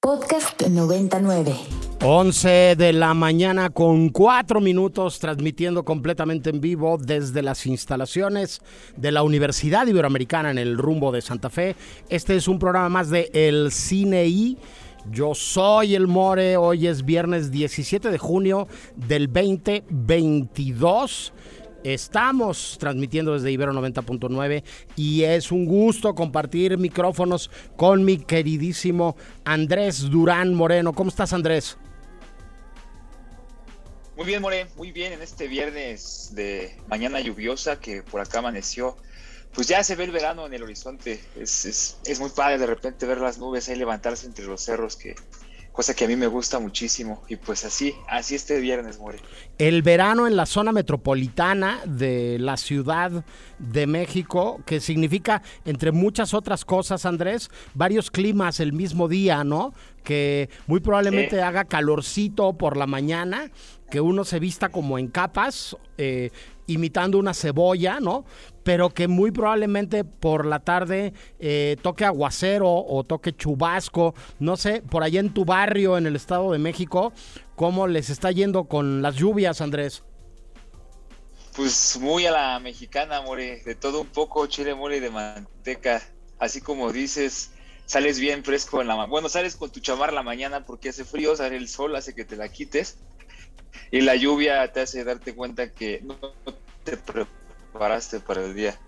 Podcast 99. 11 de la mañana con 4 minutos transmitiendo completamente en vivo desde las instalaciones de la Universidad Iberoamericana en el rumbo de Santa Fe. Este es un programa más de El Cine. Yo soy el More, hoy es viernes 17 de junio del 2022. Estamos transmitiendo desde Ibero 90.9 y es un gusto compartir micrófonos con mi queridísimo Andrés Durán Moreno. ¿Cómo estás, Andrés? Muy bien, More, muy bien en este viernes de mañana lluviosa que por acá amaneció. Pues ya se ve el verano en el horizonte. Es, es, es muy padre de repente ver las nubes ahí levantarse entre los cerros que, cosa que a mí me gusta muchísimo. Y pues así, así este viernes, More. El verano en la zona metropolitana de la Ciudad de México, que significa, entre muchas otras cosas, Andrés, varios climas el mismo día, ¿no? Que muy probablemente Sí. haga calorcito por la mañana, que uno se vista como en capas, eh, imitando una cebolla, ¿no? Pero que muy probablemente por la tarde eh, toque aguacero o toque chubasco, no sé, por allá en tu barrio, en el Estado de México, ¿cómo les está yendo con las lluvias, Andrés? Pues muy a la mexicana, More, de todo un poco, chile, mole de manteca. Así como dices, sales bien fresco en la mañana. Bueno, sales con tu chamarra en la mañana porque hace frío, sale el sol, hace que te la quites. Y la lluvia te hace darte cuenta que no te preparaste para el día.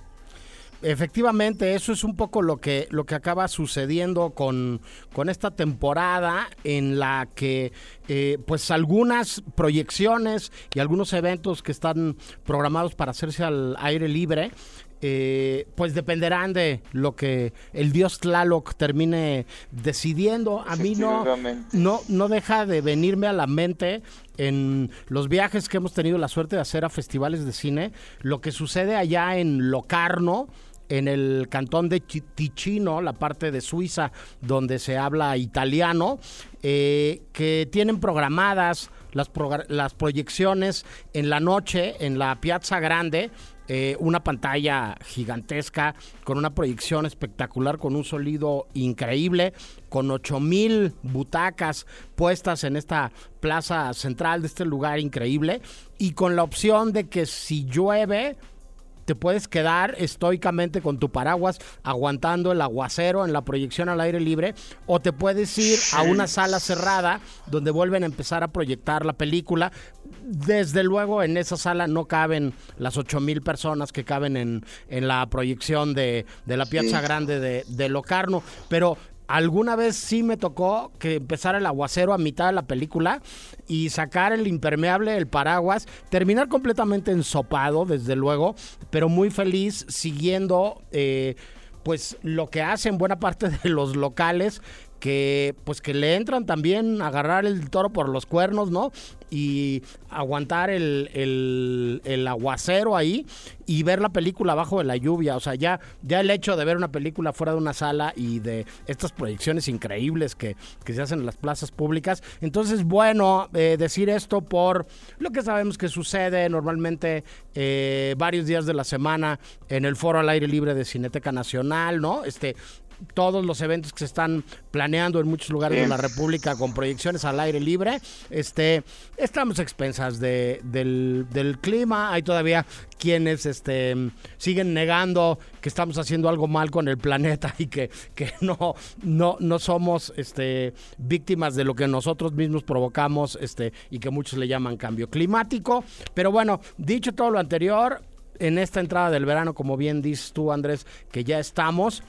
Efectivamente, eso es un poco lo que, lo que acaba sucediendo con, con esta temporada en la que eh, pues algunas proyecciones y algunos eventos que están programados para hacerse al aire libre eh, pues dependerán de lo que el dios Tlaloc termine decidiendo. A mí no, no, no deja de venirme a la mente en los viajes que hemos tenido la suerte de hacer a festivales de cine, lo que sucede allá en Locarno, en el cantón de Ticino, la parte de Suiza donde se habla italiano, eh, que tienen programadas las, las proyecciones en la noche en la Piazza Grande, eh, una pantalla gigantesca con una proyección espectacular, con un sonido increíble, con 8000 butacas puestas en esta plaza central de este lugar increíble y con la opción de que si llueve te puedes quedar estoicamente con tu paraguas aguantando el aguacero en la proyección al aire libre o te puedes ir a una sala cerrada donde vuelven a empezar a proyectar la película. Desde luego en esa sala no caben las 8000 personas que caben en, en la proyección de, de la Piazza Sí. Grande de, de Locarno, pero alguna vez sí me tocó que empezara el aguacero a mitad de la película y sacar el impermeable, el paraguas, terminar completamente ensopado, desde luego, pero muy feliz siguiendo eh, pues lo que hacen buena parte de los locales que pues que le entran también a agarrar el toro por los cuernos, ¿no? Y aguantar el, el- el aguacero ahí y ver la película abajo de la lluvia. O sea, ya, ya el hecho de ver una película fuera de una sala y de estas proyecciones increíbles que, que se hacen en las plazas públicas. Entonces, bueno, eh, decir esto por lo que sabemos que sucede normalmente eh, varios días de la semana en el foro al aire libre de Cineteca Nacional, ¿no? Este todos los eventos que se están planeando en muchos lugares de la República con proyecciones al aire libre. Este, estamos a expensas de, del, del clima. Hay todavía quienes este, siguen negando que estamos haciendo algo mal con el planeta y que, que no, no, no somos este, víctimas de lo que nosotros mismos provocamos este, y que muchos le llaman cambio climático. Pero bueno, dicho todo lo anterior, en esta entrada del verano, como bien dices tú, Andrés, que ya estamos.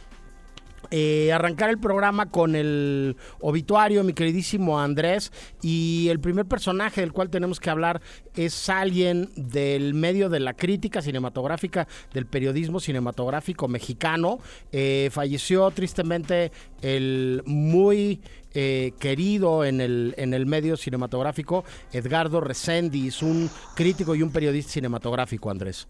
Eh, arrancar el programa con el obituario, mi queridísimo Andrés, y el primer personaje del cual tenemos que hablar es alguien del medio de la crítica cinematográfica, del periodismo cinematográfico mexicano. Eh, falleció tristemente el muy eh, querido en el, en el medio cinematográfico Edgardo Reséndiz, un crítico y un periodista cinematográfico, Andrés.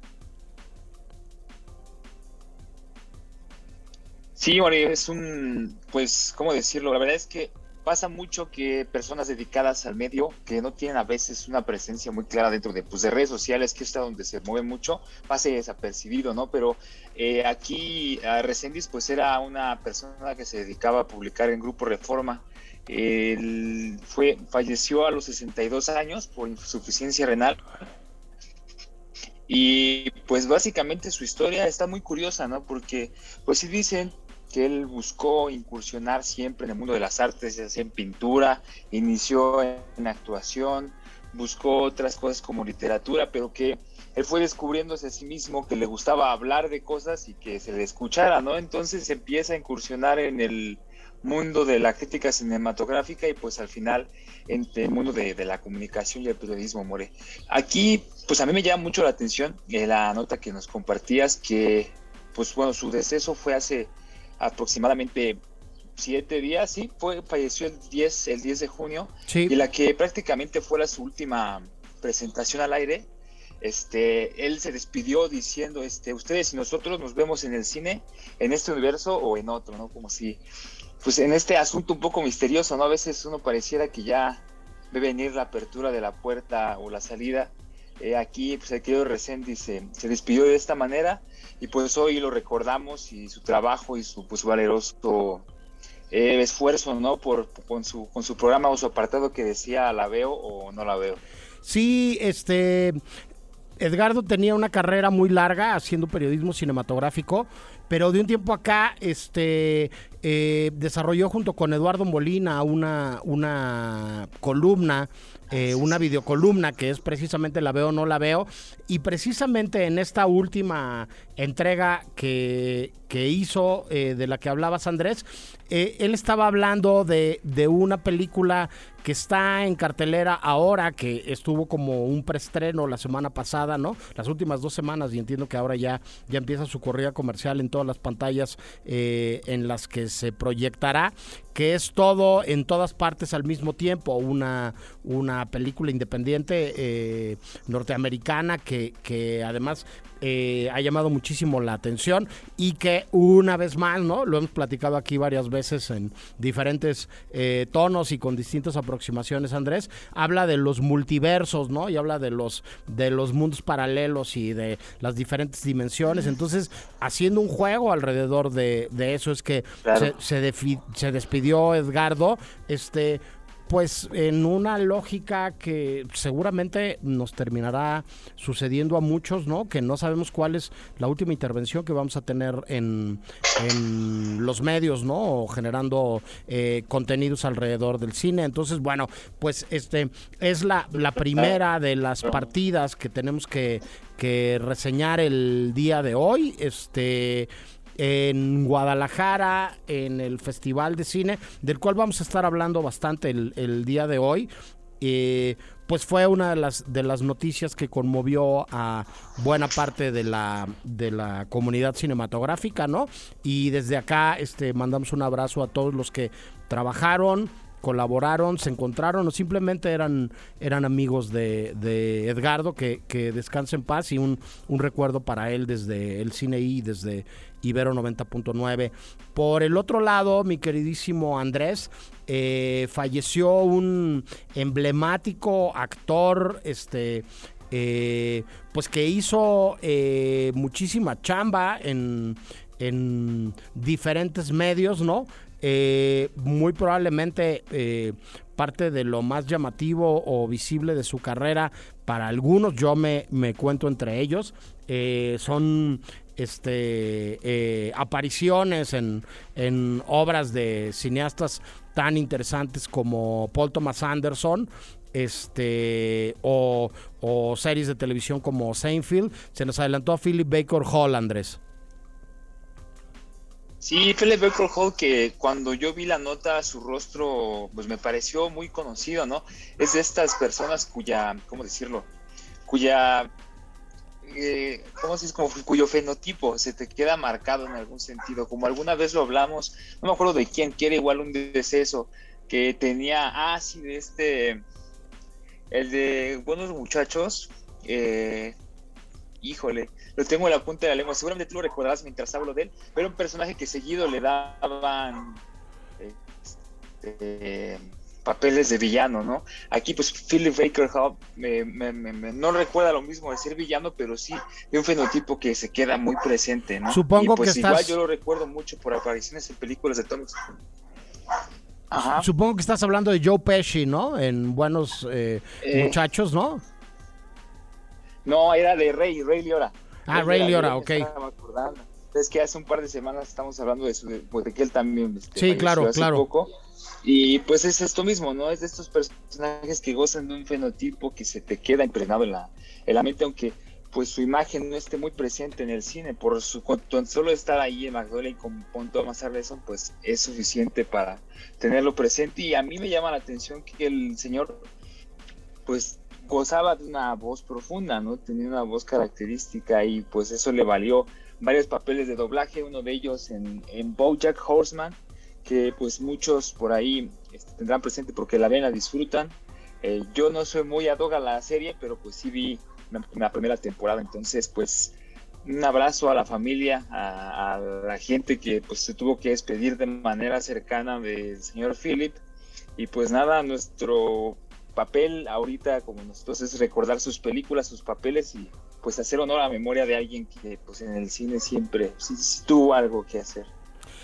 Sí, Ori, es un, pues, ¿cómo decirlo? La verdad es que pasa mucho que personas dedicadas al medio, que no tienen a veces una presencia muy clara dentro de, pues, de redes sociales, que es donde se mueve mucho, pase desapercibido, ¿no? Pero eh, aquí a Resendiz pues era una persona que se dedicaba a publicar en Grupo Reforma. Él fue, falleció a los 62 años por insuficiencia renal. Y pues básicamente su historia está muy curiosa, ¿no? Porque pues sí dicen que él buscó incursionar siempre en el mundo de las artes, ya sea en pintura, inició en actuación, buscó otras cosas como literatura, pero que él fue descubriéndose a sí mismo que le gustaba hablar de cosas y que se le escuchara, ¿no? Entonces empieza a incursionar en el mundo de la crítica cinematográfica y pues al final en el mundo de, la comunicación y el periodismo, More. Aquí, pues a mí me llama mucho la atención eh, la nota que nos compartías, que pues bueno, su deceso fue hace aproximadamente siete días, sí, fue, falleció el 10, el 10 de junio, y la que prácticamente fue su última presentación al aire, este, él se despidió diciendo, este, ustedes y nosotros nos vemos en el cine, en este universo o en otro, ¿no? Como si, pues en este asunto un poco misterioso, ¿no? A veces uno pareciera que ya ve venir la apertura de la puerta o la salida. Eh, aquí, pues el querido Resendi se, se despidió de esta manera y pues hoy lo recordamos y su trabajo y su pues valeroso eh, esfuerzo, ¿no? Por, con, su, con su programa o su apartado que decía la veo o no la veo. Sí, este, Edgardo tenía una carrera muy larga haciendo periodismo cinematográfico, pero de un tiempo acá este, eh, desarrolló junto con Eduardo Molina una, una columna eh, una videocolumna que es precisamente La veo o no la veo. Y precisamente en esta última entrega que, que hizo, eh, de la que hablabas Andrés, eh, él estaba hablando de, de, una película que está en cartelera ahora, que estuvo como un preestreno la semana pasada, ¿no? Las últimas dos semanas y entiendo que ahora ya, ya empieza su corrida comercial en todas las pantallas en las que se proyectará, que es todo en todas partes al mismo tiempo, una, una película independiente eh, norteamericana que, que además eh, ha llamado muchísimo la atención y que una vez más, ¿no? Lo hemos platicado aquí varias veces en diferentes eh, tonos y con distintas aproximaciones, Andrés, habla de los multiversos, ¿no? Y habla de los, de los mundos paralelos y de las diferentes dimensiones. Entonces, haciendo un juego alrededor de, eso es que se, se, se despidió Edgardo, este pues en una lógica que seguramente nos terminará sucediendo a muchos, ¿no? Que no sabemos cuál es la última intervención que vamos a tener en, los medios, ¿no? generando eh, contenidos alrededor del cine. Entonces, bueno, pues este es la, la primera de las partidas que tenemos que, que reseñar el día de hoy. Este en Guadalajara, en el Festival de Cine, del cual vamos a estar hablando bastante el, día de hoy. Eh, pues fue una de las de las noticias que conmovió a buena parte de la de la comunidad cinematográfica, ¿no? Y desde acá este mandamos un abrazo a todos los que trabajaron, colaboraron, se encontraron o simplemente eran, eran amigos de, de Edgardo, que, que descanse en paz y un, un recuerdo para él desde el cine y desde Ibero 90.9. Por el otro lado, mi queridísimo Andrés, eh, falleció un emblemático actor, este, eh, pues que hizo eh, muchísima chamba en, en diferentes medios, ¿no? Muy probablemente parte de lo más llamativo o visible de su carrera para algunos, yo me, me cuento entre ellos, son este, eh, apariciones en, en, obras de cineastas tan interesantes como Paul Thomas Anderson este, o, o series de televisión como Seinfeld. Se nos adelantó a Philip Baker Hall, Andrés. Sí, Philip Baker Hall, que cuando yo vi la nota, su rostro, pues me pareció muy conocido, ¿no? Es de estas personas cuya, ¿cómo decirlo? Cuya eh, ¿cómo se dice? Como cuyo fenotipo se te queda marcado en algún sentido, como alguna vez lo hablamos, no me acuerdo de quién, quiere igual un deceso, que tenía, ah, sí, de este, el de Buenos Muchachos, eh, híjole, lo tengo en la punta de la lengua, seguramente tú lo recordarás mientras hablo de él, pero un personaje que seguido le daban este, papeles de villano, ¿no? Aquí pues Philip Baker Hall no recuerda lo mismo de ser villano, pero sí de un fenotipo que se queda muy presente, ¿no? Supongo pues que igual yo lo recuerdo mucho por apariciones en películas de Tom Ajá. Supongo que estás hablando de Joe Pesci, ¿no? En Buenos eh, eh, Muchachos, ¿no? No, era de Rey, Rey Liora. Ah, Rey, Liora, ok. Es que hace un par de semanas estamos hablando de, su, pues, de que él también. Este, sí, claro, claro. Poco. Y pues es esto mismo, ¿no? Es de estos personajes que gozan de un fenotipo que se te queda impregnado en la, en la mente, aunque pues su imagen no esté muy presente en el cine, por su con solo estar ahí en Magnolia con, con Thomas Harrison, pues es suficiente para tenerlo presente. Y a mí me llama la atención que el señor, pues gozaba de una voz profunda, ¿no? Tenía una voz característica y pues eso le valió varios papeles de doblaje, uno de ellos en, en BoJack Horseman, que pues muchos por ahí este, tendrán presente porque la ven, la disfrutan. Eh, yo no soy muy adoga a la serie, pero pues sí vi la, primera temporada, entonces pues un abrazo a la familia, a, a, la gente que pues se tuvo que despedir de manera cercana del señor Philip y pues nada, nuestro papel ahorita como nosotros es recordar sus películas, sus papeles y pues hacer honor a la memoria de alguien que pues en el cine siempre tuvo algo que hacer.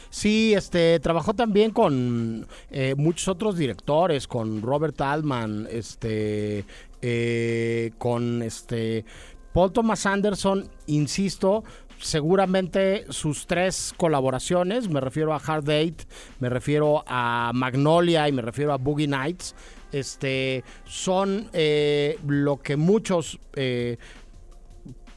Sí, este trabajó también con eh, muchos otros directores, con Robert Altman, este, eh, con este Paul Thomas Anderson, insisto, seguramente sus tres colaboraciones, me refiero a Hard Date, me refiero a Magnolia y me refiero a Boogie Nights, este, son eh, lo que muchos eh,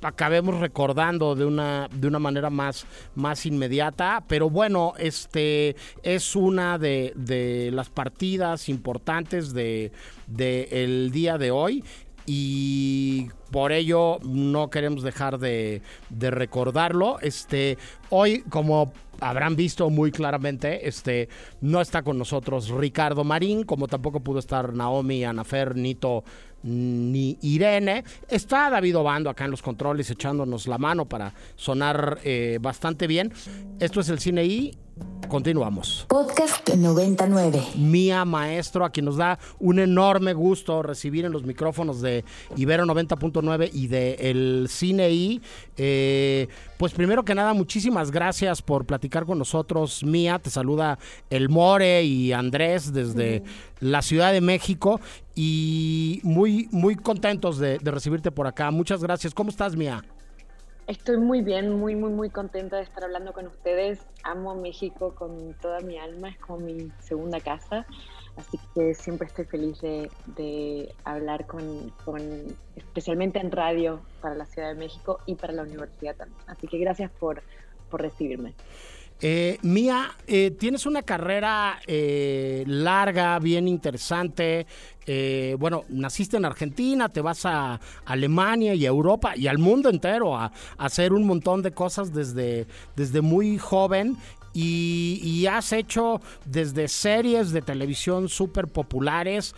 acabemos recordando de una, de una manera más, más inmediata. Pero bueno, este es una de, de las partidas importantes de, de el día de hoy y por ello no queremos dejar de, de, recordarlo. Este, hoy, como habrán visto muy claramente, este, no está con nosotros Ricardo Marín, como tampoco pudo estar Naomi, Anafer, Nito ni Irene. Está David Obando acá en los controles echándonos la mano para sonar eh, bastante bien. Esto es el Cine I. Continuamos. Podcast 99. Mía Maestro, a quien nos da un enorme gusto recibir en los micrófonos de Ibero 90.9 y de el Cine I. Eh, pues primero que nada, muchísimas gracias por platicar con nosotros. Mía, te saluda el More y Andrés desde la Ciudad de México y muy, muy contentos de, recibirte por acá. Muchas gracias. ¿Cómo estás, Mía? Estoy muy bien, muy, muy, muy contenta de estar hablando con ustedes. Amo México con toda mi alma, es como mi segunda casa. Así que siempre estoy feliz de, hablar con, con, especialmente en radio para la Ciudad de México y para la universidad también. Así que gracias por, por recibirme. Eh, Mía, eh, tienes una carrera eh, larga, bien interesante. bueno, naciste en Argentina, te vas a Alemania y a Europa y al mundo entero a, hacer un montón de cosas desde, desde muy joven. Y, has hecho desde series de televisión súper populares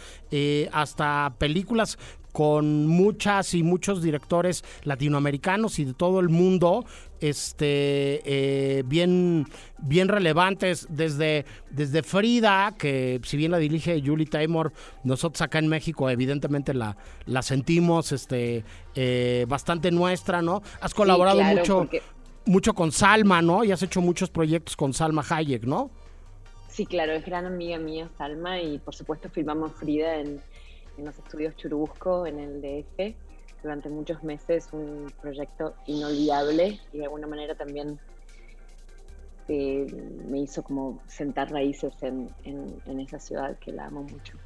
hasta películas con muchas y muchos directores latinoamericanos y de todo el mundo este eh, bien bien relevantes. Desde desde Frida que si bien la dirige Julie Taymor nosotros acá en México evidentemente la la sentimos este eh, bastante nuestra no has colaborado mucho mucho con Salma no y has hecho muchos proyectos con Salma Hayek no sí claro es gran amiga mía Salma y por supuesto filmamos Frida en en los estudios Churubusco, en el DF, durante muchos meses, un proyecto inolvidable y de alguna manera también eh, me hizo como sentar raíces en, en esa ciudad que la amo mucho.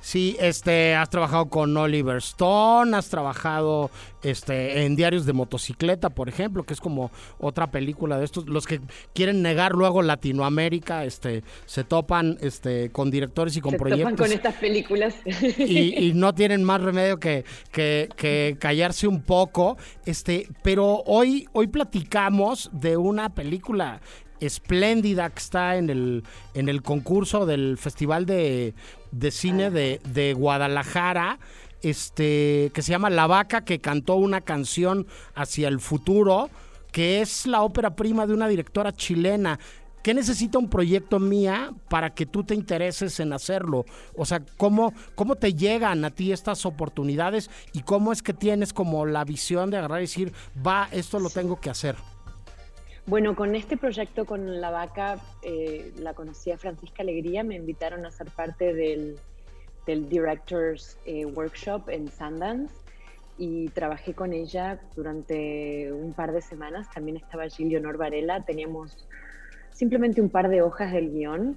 Sí, este, has trabajado con Oliver Stone, has trabajado este, en Diarios de Motocicleta, por ejemplo, que es como otra película de estos. Los que quieren negar luego Latinoamérica, este, se topan este, con directores y con proyectos. Topan con estas películas. Y, no tienen más remedio que, que, callarse un poco. Este, pero hoy, hoy platicamos de una película espléndida que está en el, en el concurso del Festival de, Cine de, Guadalajara, este, que se llama La Vaca, que cantó una canción hacia el futuro, que es la ópera prima de una directora chilena ¿qué necesita un proyecto mía para que tú te intereses en hacerlo? O sea, ¿cómo, ¿cómo te llegan a ti estas oportunidades y cómo es que tienes como la visión de agarrar y decir, va, esto lo tengo que hacer? Bueno, con este proyecto con la vaca, eh, la conocí a Francisca Alegría, me invitaron a ser parte del, del Directors eh, Workshop en Sundance. Y trabajé con ella durante un par de semanas. También estaba allí Leonor Varela, teníamos simplemente un par de hojas del guion.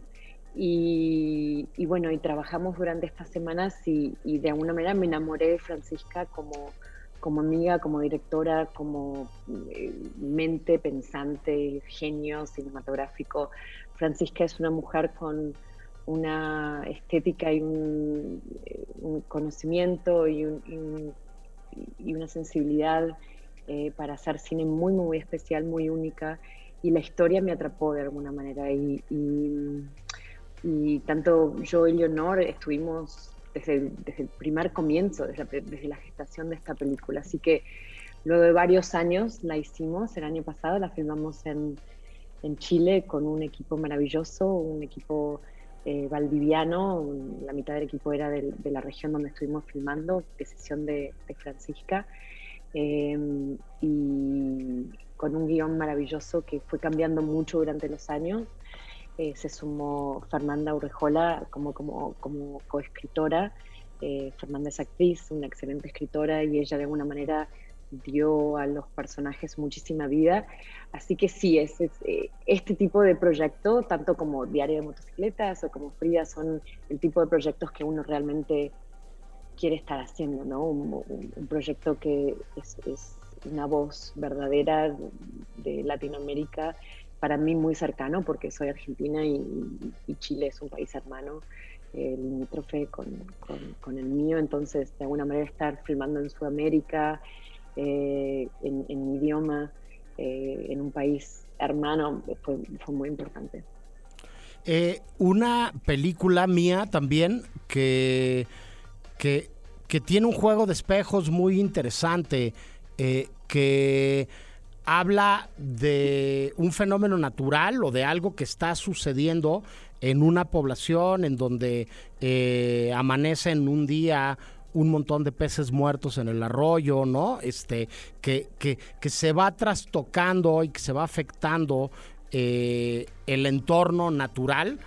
Y, bueno, y trabajamos durante estas semanas y, y de alguna manera me enamoré de Francisca como como amiga, como directora, como eh, mente pensante, genio cinematográfico. Francisca es una mujer con una estética y un, eh, conocimiento y, una sensibilidad eh, para hacer cine muy, muy especial, muy única. Y la historia me atrapó de alguna manera. Y, y tanto yo y Leonor estuvimos desde el, primer comienzo, desde la, gestación de esta película. Así que luego de varios años la hicimos, el año pasado la filmamos en, Chile con un equipo maravilloso, un equipo eh, valdiviano, la mitad del equipo era de, la región donde estuvimos filmando, decisión de, de Francisca, em, y con un guion maravilloso que fue cambiando mucho durante los años eh, se sumó Fernanda Urrejola como, como, coescritora. Eh, Fernanda es actriz, una excelente escritora y ella de alguna manera dio a los personajes muchísima vida. Así que sí, es, eh, este tipo de proyecto, tanto como Diario de Motocicletas o como Frida, son el tipo de proyectos que uno realmente quiere estar haciendo, ¿no? Un, proyecto que es, una voz verdadera de Latinoamérica para mí muy cercano porque soy argentina y, Chile es un país hermano, eh, limítrofe con, con, el mío, entonces de alguna manera estar filmando en Sudamérica, eh, en, mi idioma, eh, en un país hermano, fue, fue muy importante. una película mía también que, que, que, tiene un juego de espejos muy interesante, que habla de un fenómeno natural o de algo que está sucediendo en una población en donde eh, amanece en un día un montón de peces muertos en el arroyo, ¿no? Este, que, que, que se va trastocando y que se va afectando eh, el entorno natural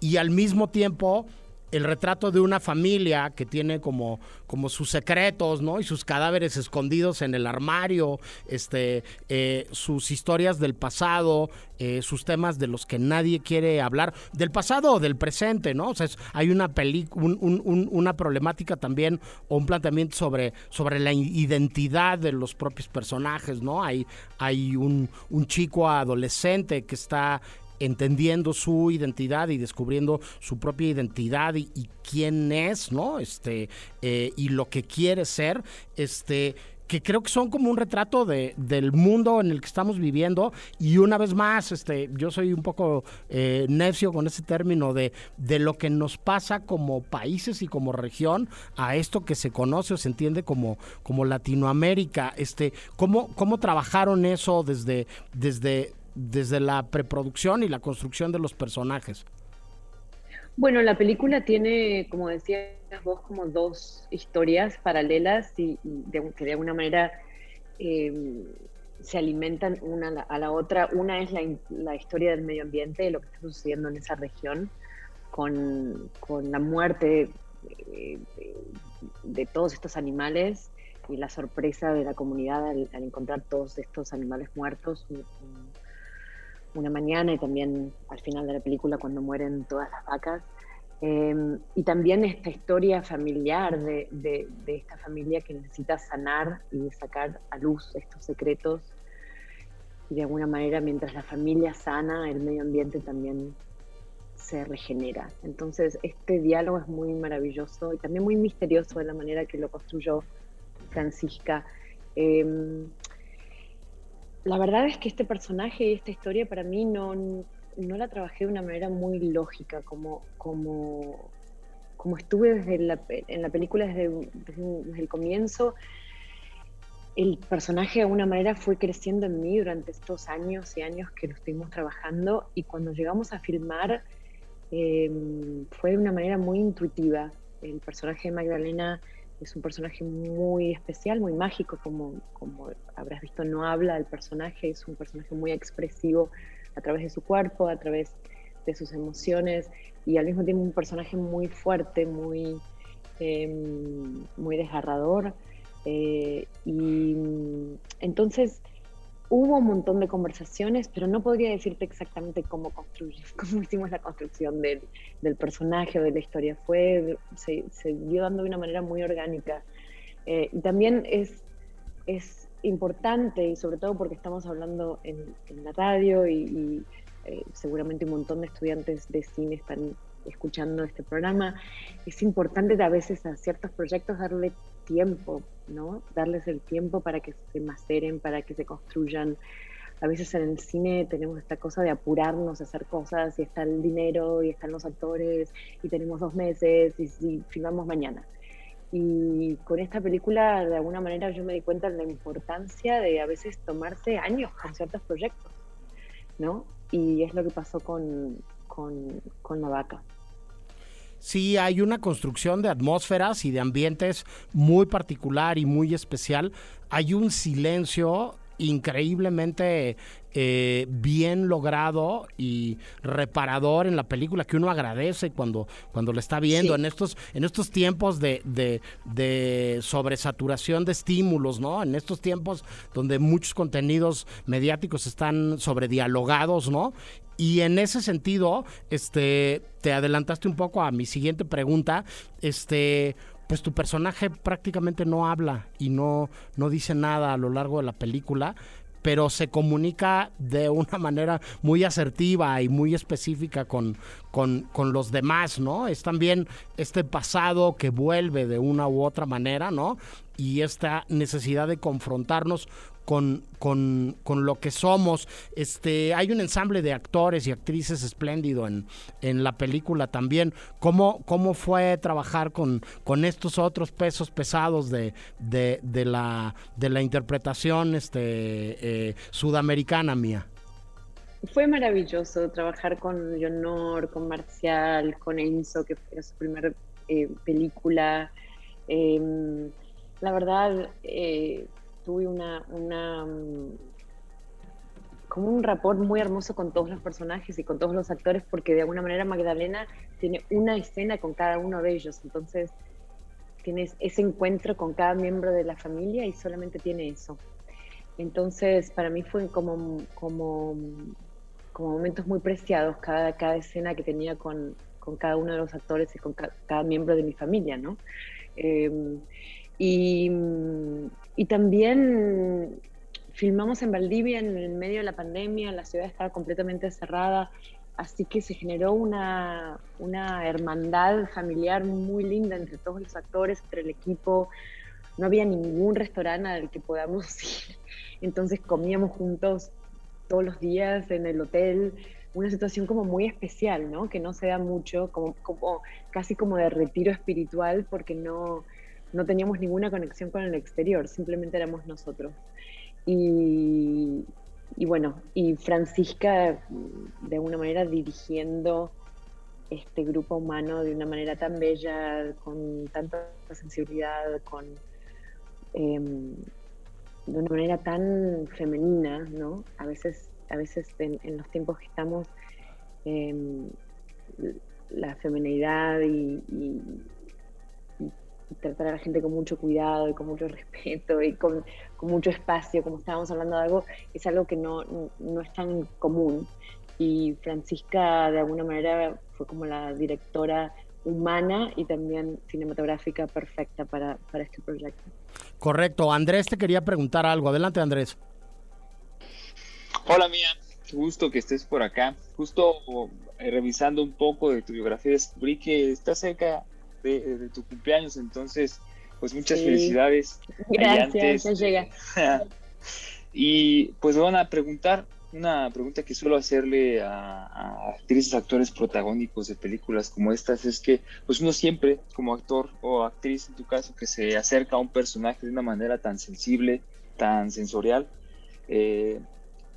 y al mismo tiempo el retrato de una familia que tiene como, como sus secretos, ¿no? Y sus cadáveres escondidos en el armario, este, eh, sus historias del pasado, eh, sus temas de los que nadie quiere hablar, del pasado o del presente, ¿no? O sea, hay una, una problemática también o un planteamiento sobre, sobre la identidad de los propios personajes, ¿no? Hay, hay un, un chico adolescente que está entendiendo su identidad y descubriendo su propia identidad y, quién es, ¿no? Este, eh, y lo que quiere ser, este, que creo que son como un retrato de, del mundo en el que estamos viviendo y una vez más, este, yo soy un poco eh, necio con ese término de, de lo que nos pasa como países y como región a esto que se conoce o se entiende como, como Latinoamérica, este, ¿cómo, cómo trabajaron eso desde, desde, desde la preproducción y la construcción de los personajes? Bueno, la película tiene, como decías vos, como dos historias paralelas y, que de alguna manera em, se alimentan una a la, otra. Una es la, historia del medio ambiente, de lo que está sucediendo en esa región, con, la muerte eh, de, todos estos animales y la sorpresa de la comunidad al, encontrar todos estos animales muertos una mañana y también al final de la película cuando mueren todas las vacas. Em, y también esta historia familiar de, esta familia que necesita sanar y sacar a luz estos secretos. Y de alguna manera, mientras la familia sana, el medio ambiente también se regenera. Entonces, este diálogo es muy maravilloso y también muy misterioso de la manera que lo construyó Francisca. Eh, la verdad es que este personaje y esta historia para mí no, no la trabajé de una manera muy lógica, como, como, como estuve desde la, en la película desde, el comienzo. el personaje de alguna manera fue creciendo en mí durante estos años y años que lo estuvimos trabajando y cuando llegamos a filmar em, fue de una manera muy intuitiva. El personaje de Magdalena es un personaje muy especial, muy mágico, como, como habrás visto, no habla el personaje, es un personaje muy expresivo a través de su cuerpo, a través de sus emociones y al mismo tiempo un personaje muy fuerte, muy, em, muy desgarrador. Eh, y entonces hubo un montón de conversaciones, pero no podría decirte exactamente cómo construir, cómo hicimos la construcción del, del personaje o de la historia. Fue, se, se, dio dando de una manera muy orgánica. Eh, y también es, es importante, y sobre todo porque estamos hablando en, en la radio y, y eh, seguramente un montón de estudiantes de cine están escuchando este programa, es importante a veces a ciertos proyectos darle tiempo, ¿no? Darles el tiempo para que se maceren, para que se construyan. A veces en el cine tenemos esta cosa de apurarnos a hacer cosas y está el dinero y están los actores y tenemos dos meses y, y filmamos mañana. Y con esta película, de alguna manera, yo me di cuenta de la importancia de a veces tomarse años con ciertos proyectos, ¿no? Y es lo que pasó con, con, con la vaca sí hay una construcción de atmósferas y de ambientes muy particular y muy especial. Hay un silencio increíblemente eh, bien logrado y reparador en la película que uno agradece cuando, cuando lo está viendo en estos en estos tiempos de, de, de, sobresaturación de estímulos, ¿no? En estos tiempos donde muchos contenidos mediáticos están sobredialogados, ¿no? Y en ese sentido, este, te adelantaste un poco a mi siguiente pregunta, este, pues tu personaje prácticamente no habla y no, no dice nada a lo largo de la película, pero se comunica de una manera muy asertiva y muy específica con, con, con, los demás, ¿no? Es también este pasado que vuelve de una u otra manera, ¿no? Y esta necesidad de confrontarnos con, con, con, lo que somos. Este, hay un ensamble de actores y actrices espléndido en, en la película también. ¿Cómo, cómo fue trabajar con, con estos otros pesos pesados de, de, la, de la interpretación este, eh, sudamericana mía? Fue maravilloso trabajar con Leonor, con Marcial, con Enzo, que fue su primera eh, película. Eh, la verdad, eh, tuve una, una mm, como un rapport muy hermoso con todos los personajes y con todos los actores, porque de alguna manera Magdalena tiene una escena con cada uno de ellos, entonces tienes ese encuentro con cada miembro de la familia y solamente tiene eso. Entonces, para mí fue como, como, como momentos muy preciados cada, cada escena que tenía con, con cada uno de los actores y con ca cada miembro de mi familia, ¿no? Eh, y, y también filmamos en Valdivia en el medio de la pandemia, la ciudad estaba completamente cerrada, así que se generó una, una hermandad familiar muy linda entre todos los actores, entre el equipo. No había ningún restaurante al que podamos ir, entonces comíamos juntos todos los días en el hotel. Una situación como muy especial, ¿no? Que no se da mucho, como, como casi como de retiro espiritual, porque no, no teníamos ninguna conexión con el exterior, simplemente éramos nosotros. Y, y, bueno, y Francisca de alguna manera dirigiendo este grupo humano de una manera tan bella, con tanta sensibilidad, con eh, de una manera tan femenina, ¿no? A veces, a veces en, en los tiempos que estamos, eh, la feminidad y, y tratar a la gente con mucho cuidado y con mucho respeto y con, con, mucho espacio, como estábamos hablando de algo, es algo que no, no es tan común. Y Francisca, de alguna manera, fue como la directora humana y también cinematográfica perfecta para, para este proyecto. Correcto. Andrés te quería preguntar algo. Adelante, Andrés. Hola, Mía. Gusto que estés por acá. Justo eh, revisando un poco de tu biografía, descubrí que estás cerca de, de tu cumpleaños, entonces, pues muchas sí. felicidades. Gracias, ya llega. y pues me van a preguntar una pregunta que suelo hacerle a, a, actrices, actores protagónicos de películas como estas es que pues uno siempre como actor o actriz en tu caso que se acerca a un personaje de una manera tan sensible, tan sensorial, eh,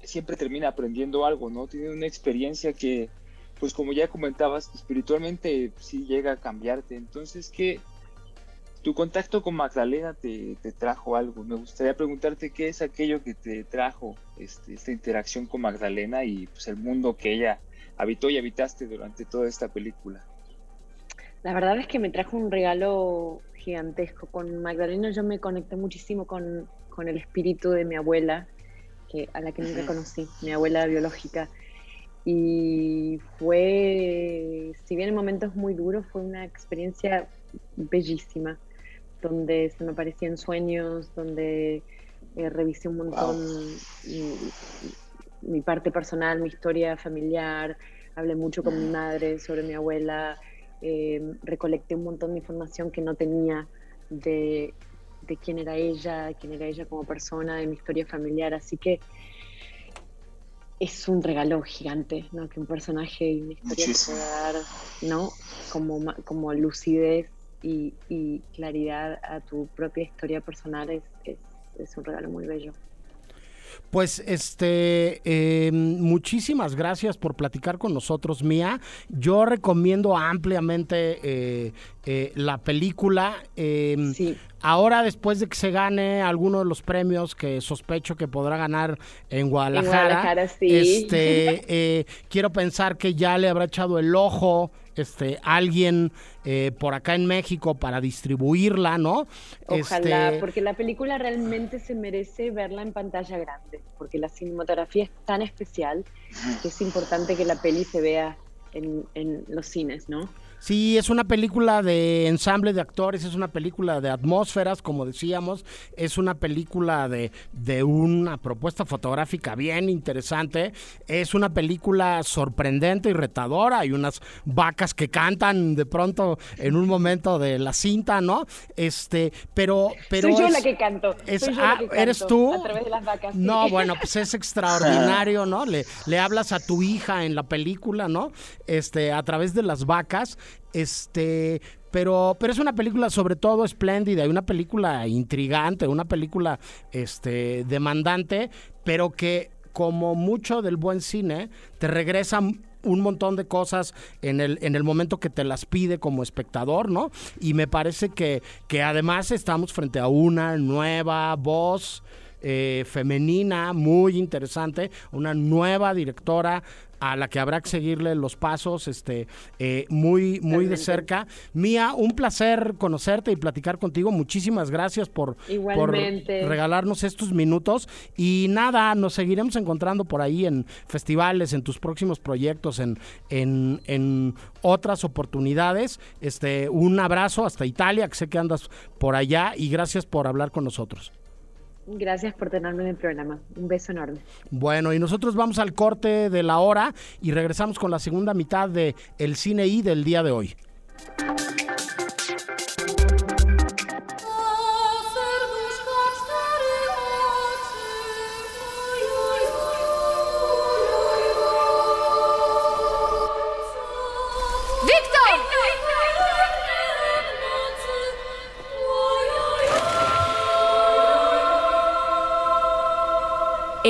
siempre termina aprendiendo algo, ¿no? Tiene una experiencia que, pues como ya comentabas, espiritualmente sí llega a cambiarte. Entonces, ¿qué, tu contacto con Magdalena te, trajo algo. Me gustaría preguntarte qué es aquello que te trajo este, esta interacción con Magdalena y pues, el mundo que ella habitó y habitaste durante toda esta película. La verdad es que me trajo un regalo gigantesco. Con Magdalena yo me conecté muchísimo con, el espíritu de mi abuela, que, a la que nunca conocí, mi abuela biológica. Y fue, si bien en momentos muy duros, fue una experiencia bellísima donde se me aparecían sueños, donde eh, revisé un montón mi, parte personal, mi historia familiar, hablé mucho con mi madre sobre mi abuela, eh, recolecté un montón de información que no tenía de, quién era ella, quién era ella como persona, de mi historia familiar, así que es un regalo gigante, ¿no? Que un personaje y una historia pueda dar, ¿no? Como, como lucidez y, claridad a tu propia historia personal es, es, un regalo muy bello. Pues este, em, muchísimas gracias por platicar con nosotros, Mía. Yo recomiendo ampliamente eh, eh, la película. Em, ahora, después de que se gane alguno de los premios que sospecho que podrá ganar en Guadalajara, este, eh, quiero pensar que ya le habrá echado el ojo este, alguien eh, por acá en México para distribuirla, ¿no? Ojalá, este, porque la película realmente se merece verla en pantalla grande, porque la cinematografía es tan especial que es importante que la peli se vea en, en los cines, ¿no? Sí, es una película de ensamble de actores, es una película de atmósferas, como decíamos, es una película de, de una propuesta fotográfica bien interesante, es una película sorprendente y retadora, hay unas vacas que cantan de pronto en un momento de la cinta, ¿no? Este, pero... pero Soy yo la que canto. Soy yo la ah, que canto ¿Eres tú? A través de las vacas. No, bueno, pues es extraordinario, ¿no? Le, le hablas a tu hija en la película, ¿no? Este, a través de las vacas este, pero, pero es una película sobre todo espléndida, una película intrigante, una película este, demandante, pero que como mucho del buen cine, te regresa un montón de cosas en el, en el momento que te las pide como espectador, ¿no? Y me parece que, que además estamos frente a una nueva voz eh, femenina muy interesante, una nueva directora a la que habrá que seguirle los pasos este, eh, muy, muy de cerca. Mía, un placer conocerte y platicar contigo. Muchísimas gracias por, por regalarnos estos minutos. Y nada, nos seguiremos encontrando por ahí en festivales, en tus próximos proyectos, en, en, en otras oportunidades. Este, un abrazo hasta Italia, que sé que andas por allá, y gracias por hablar con nosotros. Gracias por tenerme en el programa. Un beso enorme. Bueno, y nosotros vamos al corte de la hora y regresamos con la segunda mitad de El Cine I del día de hoy.